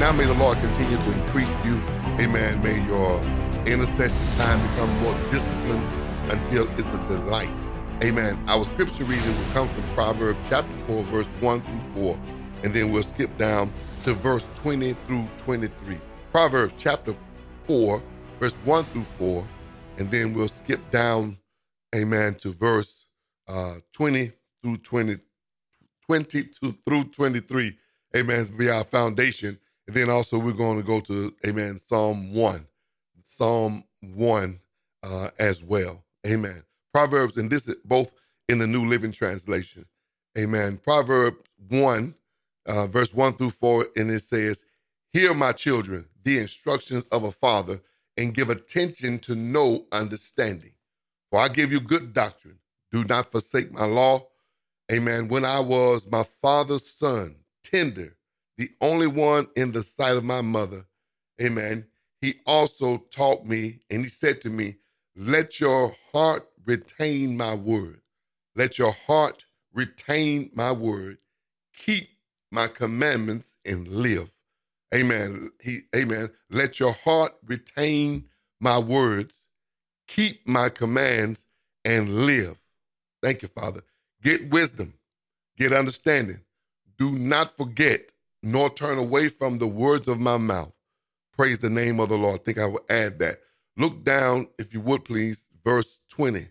Now may the Lord continue to increase you. Amen. May your intercession time become more disciplined until it's a delight. Amen. Our scripture reading will come from Proverbs chapter 4, verse 1 through 4, and then we'll skip down to verse 20 through 23. Proverbs chapter 4, verse 1 through 4, and then we'll skip down, amen, to verse uh, 20 through 20, 20 to, through 23. Amen. To be our foundation. And then also we're going to go to, amen, Psalm 1. Psalm 1 uh, as well. Amen. Proverbs, and this is both in the New Living Translation. Amen. Proverbs 1, uh, verse 1 through 4, and it says, Hear, my children, the instructions of a father, and give attention to know understanding. For I give you good doctrine. Do not forsake my law. Amen. When I was my father's son, tender, the only one in the sight of my mother, amen, he also taught me, and he said to me, Let your heart retain my word. Let your heart retain my word. Keep my commandments and live. Amen. He, amen. Let your heart retain my words. Keep my commands and live. Thank you, Father. Get wisdom, get understanding. Do not forget nor turn away from the words of my mouth. Praise the name of the Lord. I think I will add that. Look down, if you would please, verse 20,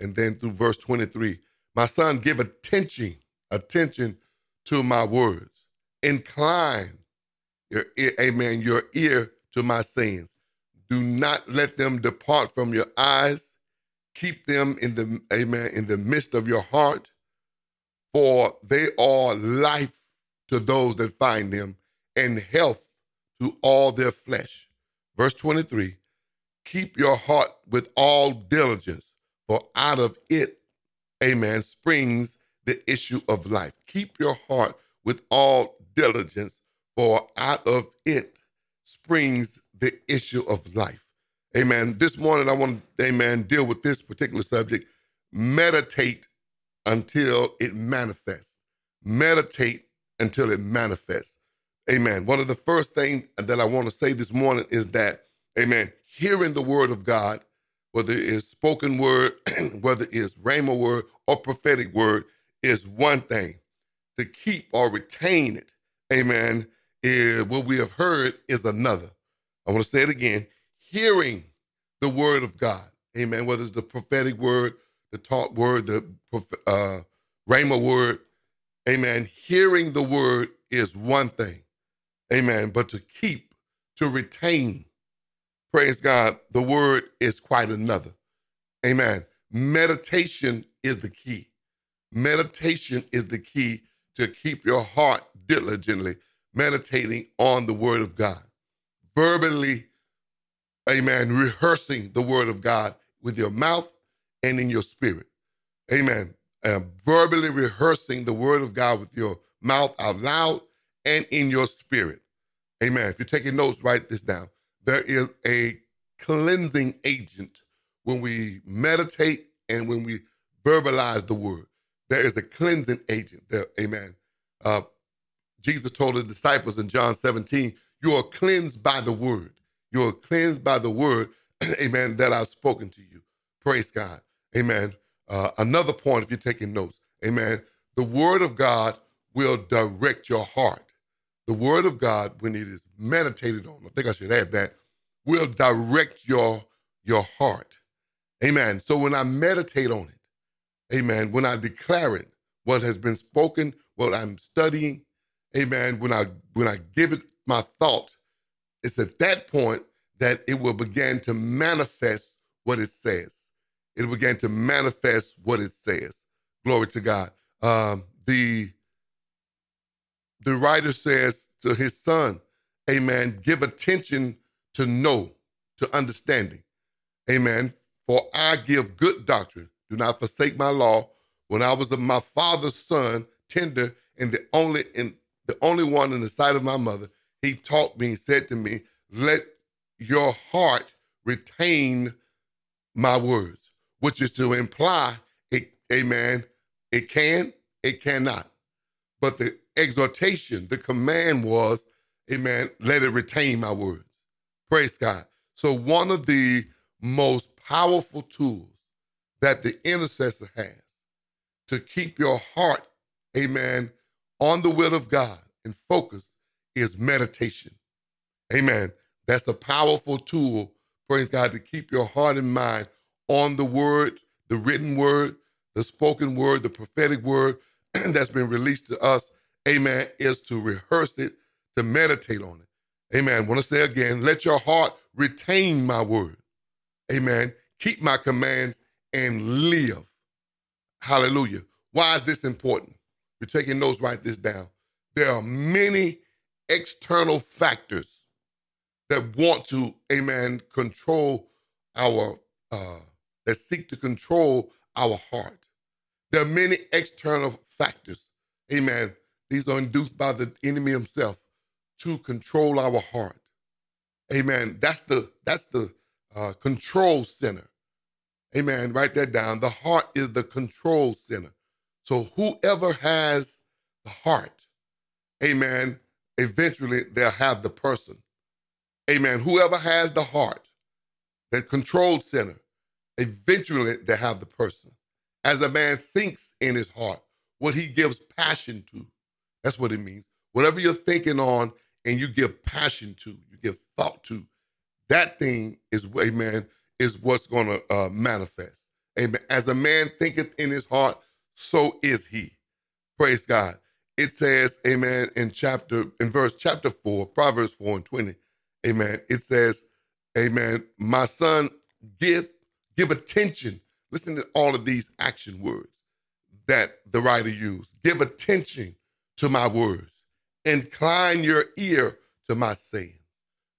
and then through verse 23. My son, give attention, attention to my words. Incline your ear, amen, your ear to my sayings. Do not let them depart from your eyes. Keep them in the, amen, in the midst of your heart, for they are life to those that find them and health to all their flesh. Verse 23 Keep your heart with all diligence, for out of it, amen, springs the issue of life. Keep your heart with all diligence, for out of it springs the issue of life. Amen. This morning, I want to, amen, deal with this particular subject. Meditate until it manifests. Meditate until it manifests. Amen. One of the first things that I want to say this morning is that, amen, hearing the word of God, whether it is spoken word, whether it's rhema word or prophetic word, is one thing. To keep or retain it, amen, is what we have heard is another. I want to say it again. Hearing the word of God, amen, whether it's the prophetic word, the taught word, the uh, rhema word, amen. Hearing the word is one thing, amen, but to keep, to retain, praise God, the word is quite another, amen. Meditation is the key. Meditation is the key to keep your heart diligently meditating on the word of God. Verbally, amen, rehearsing the word of God with your mouth and in your spirit. Amen. Uh, verbally rehearsing the word of God with your mouth out loud and in your spirit. Amen. If you're taking notes, write this down. There is a cleansing agent when we meditate and when we verbalize the word. There is a cleansing agent there. Amen. Uh, Jesus told the disciples in John 17, You are cleansed by the word. You are cleansed by the word, amen, that I've spoken to you. Praise God. Amen. Uh, another point, if you're taking notes, amen, the word of God will direct your heart. The word of God, when it is meditated on, I think I should add that, will direct your, your heart. Amen. So when I meditate on it, amen, when I declare it, what has been spoken, what I'm studying, amen, when I when I give it my thought, it's at that point that it will begin to manifest what it says. It began to manifest what it says. Glory to God. Um, the the writer says to his son, Amen, give attention to know, to understanding. Amen. For I give good doctrine. Do not forsake my law. When I was my father's son, tender, and the only in the only one in the sight of my mother, he taught me, said to me, Let your heart retain my words, which is to imply, it, amen, it can, it cannot. But the exhortation, the command was, amen, let it retain my words. Praise God. So, one of the most powerful tools that the intercessor has to keep your heart, amen, on the will of God and focus is meditation. Amen. That's a powerful tool, praise God, to keep your heart and mind on the word, the written word, the spoken word, the prophetic word that's been released to us. Amen. Is to rehearse it, to meditate on it. Amen. I want to say again, let your heart retain my word. Amen. Keep my commands and live. Hallelujah. Why is this important? You're taking notes, write this down. There are many external factors that want to, amen, control our, uh, that seek to control our heart. There are many external factors, amen. These are induced by the enemy himself to control our heart. Amen. That's the that's the uh, control center. Amen. Write that down. The heart is the control center. So whoever has the heart, amen, eventually they'll have the person. Amen. Whoever has the heart, that control center, eventually to have the person. As a man thinks in his heart, what he gives passion to. That's what it means. Whatever you're thinking on and you give passion to, you give thought to, that thing is, amen, is what's going to uh, manifest. Amen. As a man thinketh in his heart, so is he. Praise God. It says, amen, in chapter, in verse chapter 4, Proverbs 4 and 20, amen. It says, amen, my son, give, give attention. Listen to all of these action words that the writer used. Give attention to my words. Incline your ear to my sayings.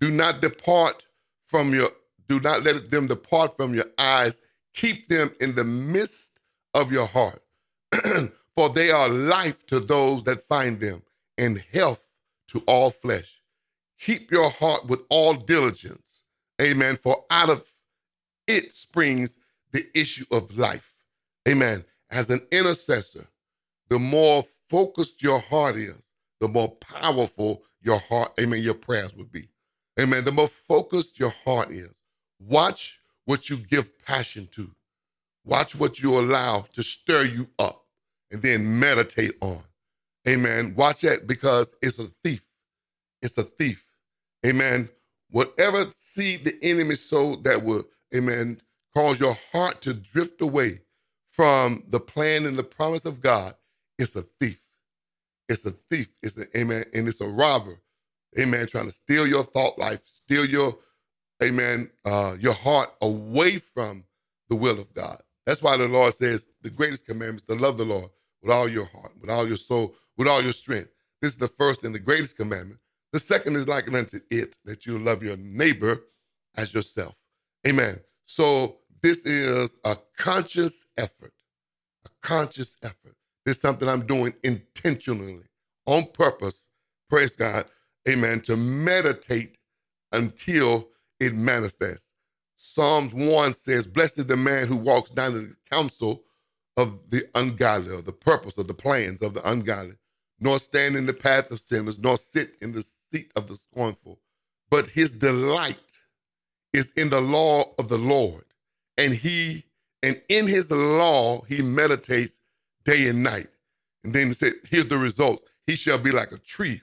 Do not depart from your, do not let them depart from your eyes. Keep them in the midst of your heart. For they are life to those that find them, and health to all flesh. Keep your heart with all diligence. Amen. For out of it springs the issue of life. Amen. As an intercessor, the more focused your heart is, the more powerful your heart, amen, your prayers would be. Amen. The more focused your heart is. Watch what you give passion to. Watch what you allow to stir you up and then meditate on. Amen. Watch that because it's a thief. It's a thief. Amen. Whatever seed the enemy sowed that will, amen, cause your heart to drift away from the plan and the promise of God, it's a thief. It's a thief. It's an amen, and it's a robber. Amen. Trying to steal your thought life, steal your, amen, uh, your heart away from the will of God. That's why the Lord says the greatest commandment is to love the Lord with all your heart, with all your soul, with all your strength. This is the first and the greatest commandment. The second is like unto it, that you love your neighbor as yourself. Amen. So this is a conscious effort, a conscious effort. This is something I'm doing intentionally, on purpose, praise God, amen, to meditate until it manifests. Psalms 1 says, Blessed is the man who walks down the counsel of the ungodly, or the purpose of the plans of the ungodly, nor stand in the path of sinners, nor sit in the seat of the scornful. But his delight is in the law of the Lord, and he and in his law he meditates day and night. And then he said, here's the result. He shall be like a tree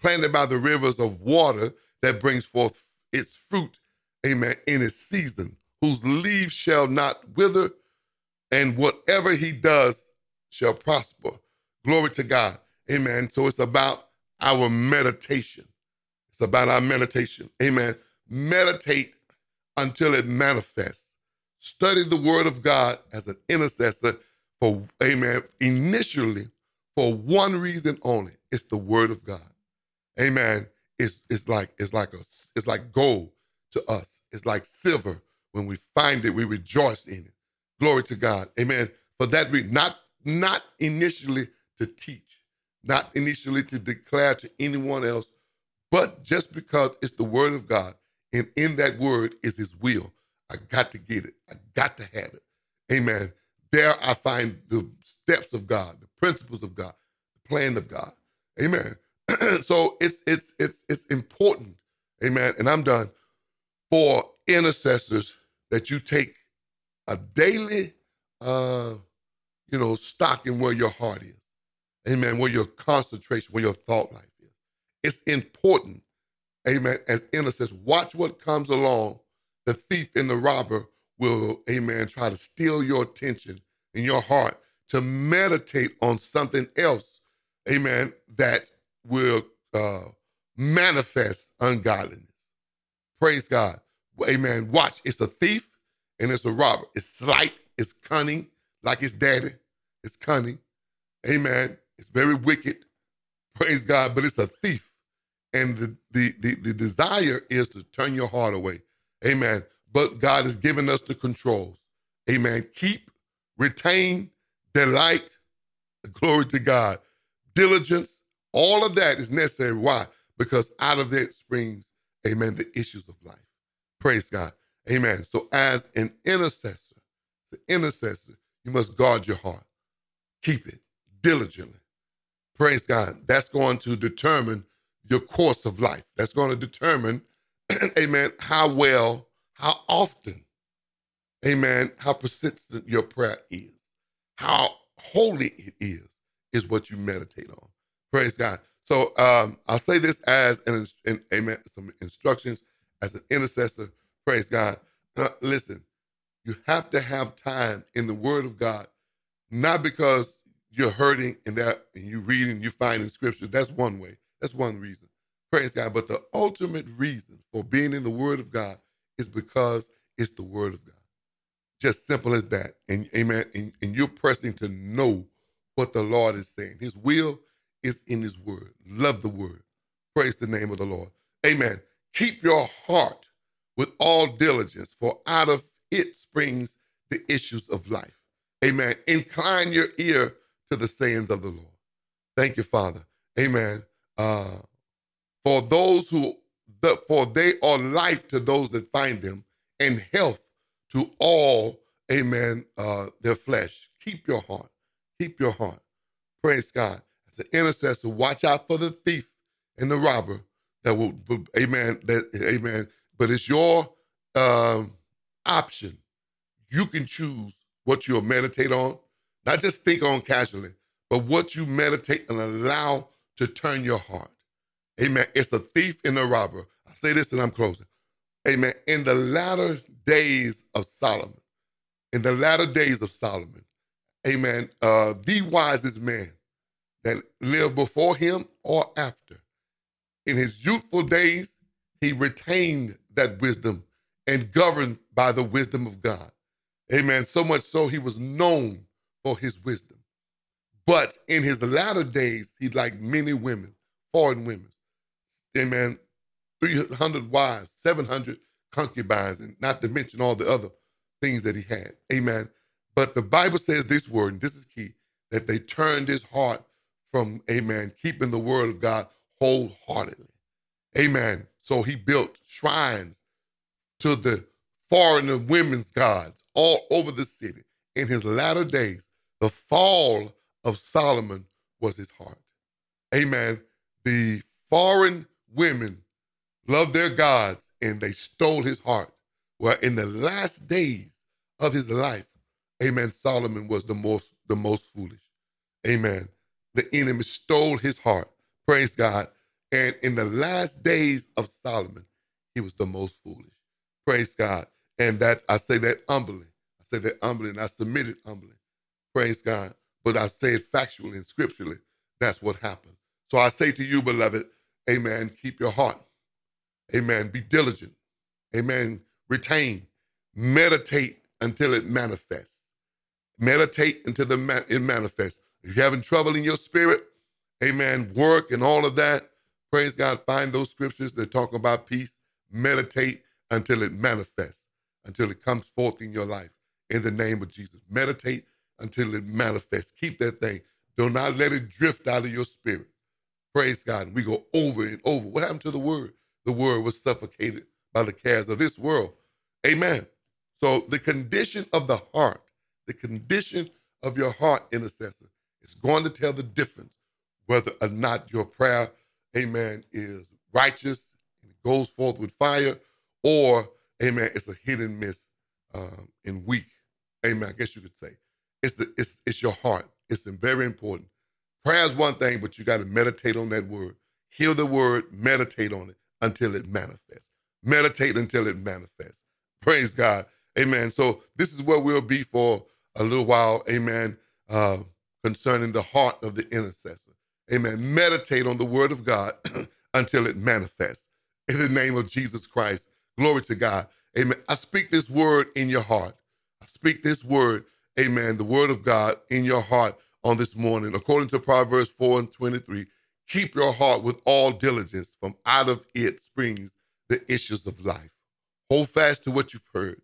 planted by the rivers of water that brings forth its fruit amen, in his season, whose leaves shall not wither, and whatever he does shall prosper. Glory to God. Amen. So it's about our meditation. It's about our meditation. Amen. Meditate until it manifests. Study the word of God as an intercessor for, amen, initially for one reason only. It's the word of God. Amen. It's, it's like it's like a it's like gold to us. It's like silver. When we find it, we rejoice in it. Glory to God. Amen. For that reason, not, not initially to teach, not initially to declare to anyone else, but just because it's the word of God. And in that word is his will. I got to get it. I got to have it. Amen. There I find the steps of God, the principles of God, the plan of God. Amen. so it's it's it's it's important, amen. And I'm done for intercessors that you take a daily, uh, you know, stock in where your heart is, amen. Where your concentration, where your thought life is. It's important, amen. As intercessors, watch what comes along. The thief and the robber will, amen, try to steal your attention and your heart to meditate on something else, amen, that will uh, manifest ungodliness. Praise God. Amen. Watch, it's a thief and it's a robber. It's slight, it's cunning, like his daddy. It's cunning. Amen. It's very wicked. Praise God, but it's a thief. And the, the, the, the desire is to turn your heart away. Amen. But God has given us the controls. Amen. Keep, retain, delight, glory to God, diligence, all of that is necessary. Why? Because out of that springs, amen, the issues of life. Praise God. Amen. So as an intercessor, as an intercessor, you must guard your heart. Keep it diligently. Praise God. That's going to determine your course of life. That's going to determine, amen, how well, how often, amen, how persistent your prayer is how holy it is, is what you meditate on. Praise God. So um, I'll say this as an, an amen, some instructions as an intercessor. Praise God. Uh, listen, you have to have time in the Word of God, not because you're hurting and that and you reading, you find in Scripture. That's one way. That's one reason. Praise God. But the ultimate reason for being in the Word of God is because it's the Word of God. Just simple as that. And amen. And, and you're pressing to know what the Lord is saying. His will is in his word. Love the word. Praise the name of the Lord. Amen. Keep your heart with all diligence, for out of it springs the issues of life. Amen. Incline your ear to the sayings of the Lord. Thank you, Father. Amen. Uh, for those who, the, for they are life to those that find them, and health to all, amen, uh, their flesh. Keep your heart. Keep your heart. Praise God. As an intercessor, watch out for the thief and the robber that will, amen, that, amen. But it's your um, option. You can choose what you'll meditate on, not just think on casually, but what you meditate and allow to turn your heart. Amen. It's a thief and a robber. I say this and I'm closing. Amen. In the latter days of Solomon, in the latter days of Solomon, amen, uh, the wisest man that lived before him or after. In his youthful days, he retained that wisdom and governed by the wisdom of God. Amen. So much so he was known for his wisdom. But in his latter days, he like many women, foreign women. Amen. 300 wives, 700 concubines, and not to mention all the other things that he had. Amen. But the Bible says this word, and this is key, that they turned his heart from, amen, keeping the word of God wholeheartedly. Amen. So he built shrines to the foreign women's gods all over the city. In his latter days, the fall of Solomon was his heart. Amen. The foreign women loved their gods and they stole his heart. Well, in the last days of his life, amen, Solomon was the most the most foolish. Amen. The enemy stole his heart. Praise God. And in the last days of Solomon, he was the most foolish. Praise God. And that I say that humbly. I say that humbly and I submit it humbly. Praise God. But I say it factually and scripturally. That's what happened. So I say to you, beloved, amen, keep your heart Amen. Be diligent. Amen. Retain. Meditate until it manifests. Meditate until the it manifests. If you're having trouble in your spirit, amen, work and all of that, praise God, find those scriptures that talk about peace. Meditate until it manifests, until it comes forth in your life in the name of Jesus. Meditate until it manifests. Keep that thing. Do not let it drift out of your spirit. Praise God. And we go over and over. What happened to the word? the word was suffocated by the cares of this world. Amen. So the condition of the heart, the condition of your heart, intercessor, is going to tell the difference whether or not your prayer amen, is righteous and goes forth with fire, or, amen, it's a hit and miss um, and weak. Amen. I guess you could say. It's the it's it's your heart. It's very important. Prayer is one thing, but you got to meditate on that word. Hear the word, meditate on it until it manifests. Meditate until it manifests. Praise God. Amen. So this is where we'll be for a little while. Amen. Uh, concerning the heart of the intercessor. Amen. Meditate on the word of God until it manifests. In the name of Jesus Christ. Glory to God. Amen. I speak this word in your heart. I speak this word, amen, the word of God in your heart on this morning. According to Proverbs 4 and 23, keep your heart with all diligence, from out of it springs the issues of life. Hold fast to what you've heard.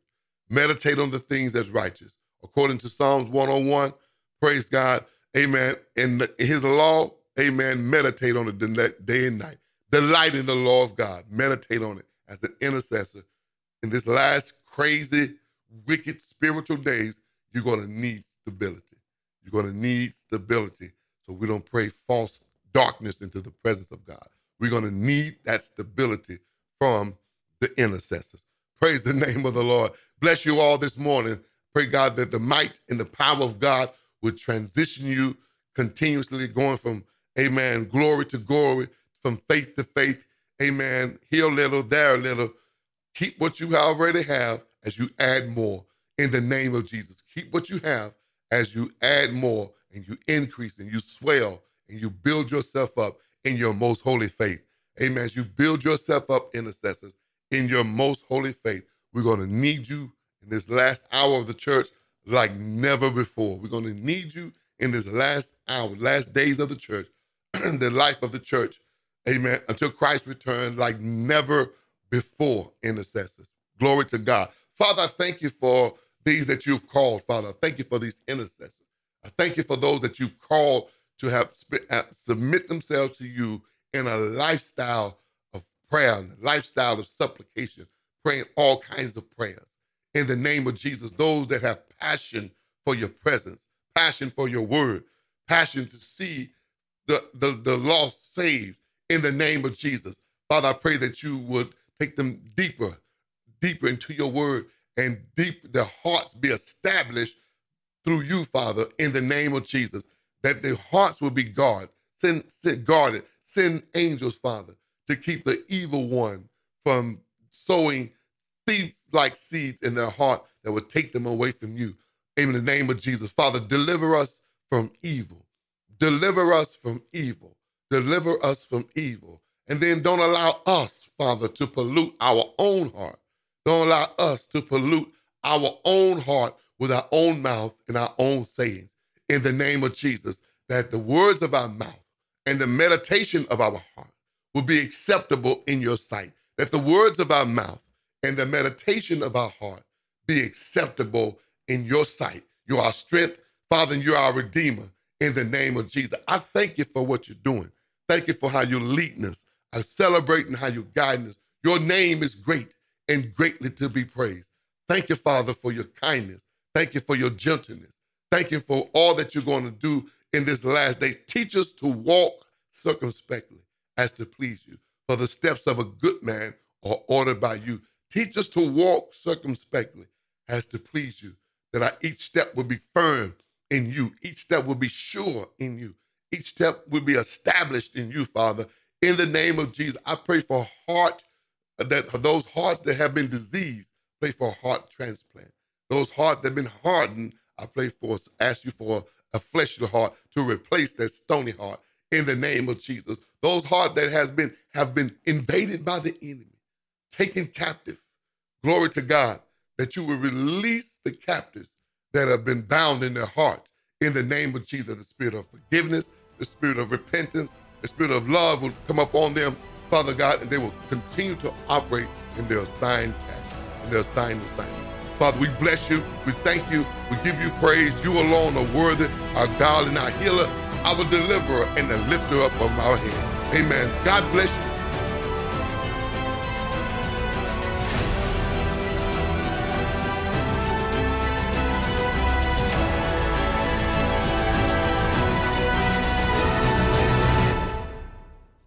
Meditate on the things that's righteous. According to Psalms 101, praise God, amen. In, his law, amen, meditate on it day and night. Delight in the law of God. Meditate on it as an intercessor. In this last crazy, wicked spiritual days, you're going to need stability. You're going to need stability so we don't pray false darkness into the presence of God. We're going to need that stability from the intercessors. Praise the name of the Lord. Bless you all this morning. Pray, God, that the might and the power of God would transition you continuously, going from, amen, glory to glory, from faith to faith, amen, here a little, there a little. Keep what you already have as you add more in the name of Jesus. Keep what you have as you add more and you increase and you swell and you build yourself up in your most holy faith. Amen. As you build yourself up, intercessors, in your most holy faith, we're going to need you in this last hour of the church like never before. We're going to need you in this last hour, last days of the church, the life of the church. Amen. Until Christ returns like never before, intercessors. Glory to God. Father, I thank you for these that you've called, Father. I thank you for these intercessors. I thank you for those that you've called to have uh, submit themselves to you in a lifestyle of prayer, a lifestyle of supplication, praying all kinds of prayers. In the name of Jesus, those that have passion for your presence, passion for your word, passion to see the, the, the lost saved in the name of Jesus. Father, I pray that you would take them deeper, deeper into your word and deep their hearts be established through you, Father, in the name of Jesus, that their hearts will be guarded, send, send, guarded. Send angels, Father, to keep the evil one from sowing thief-like seeds in their heart that would take them away from you. In the name of Jesus, Father, deliver us from evil. Deliver us from evil. Deliver us from evil. And then don't allow us, Father, to pollute our own heart. Don't allow us to pollute our own heart with our own mouth and our own sayings. In the name of Jesus, that the words of our mouth and the meditation of our heart will be acceptable in your sight. That the words of our mouth and the meditation of our heart be acceptable in your sight. You are our strength, Father, and you're our Redeemer in the name of Jesus. I thank you for what you're doing. Thank you for how you're leading us. I'm celebrating how you're guiding us. Your name is great and greatly to be praised. Thank you, Father, for your kindness. Thank you for your gentleness. Thank you for all that you're going to do in this last day. Teach us to walk circumspectly as to please you. For the steps of a good man are ordered by you. Teach us to walk circumspectly as to please you, that our, each step will be firm in you. Each step will be sure in you. Each step will be established in you, Father. In the name of Jesus, I pray for heart that those hearts that have been diseased, pray for a heart transplant. Those hearts that have been hardened, I pray for, ask you for a fleshly heart to replace that stony heart in the name of Jesus. Those hearts that has been have been invaded by the enemy, taken captive. Glory to God that you will release the captives that have been bound in their hearts in the name of Jesus. The spirit of forgiveness, the spirit of repentance, the spirit of love will come upon them, Father God, and they will continue to operate in their assigned task, in their assigned assignment. Father, we bless you. We thank you. We give you praise. You alone are worthy, our God and our healer, our deliverer, and the lifter up of our head. Amen. God bless you.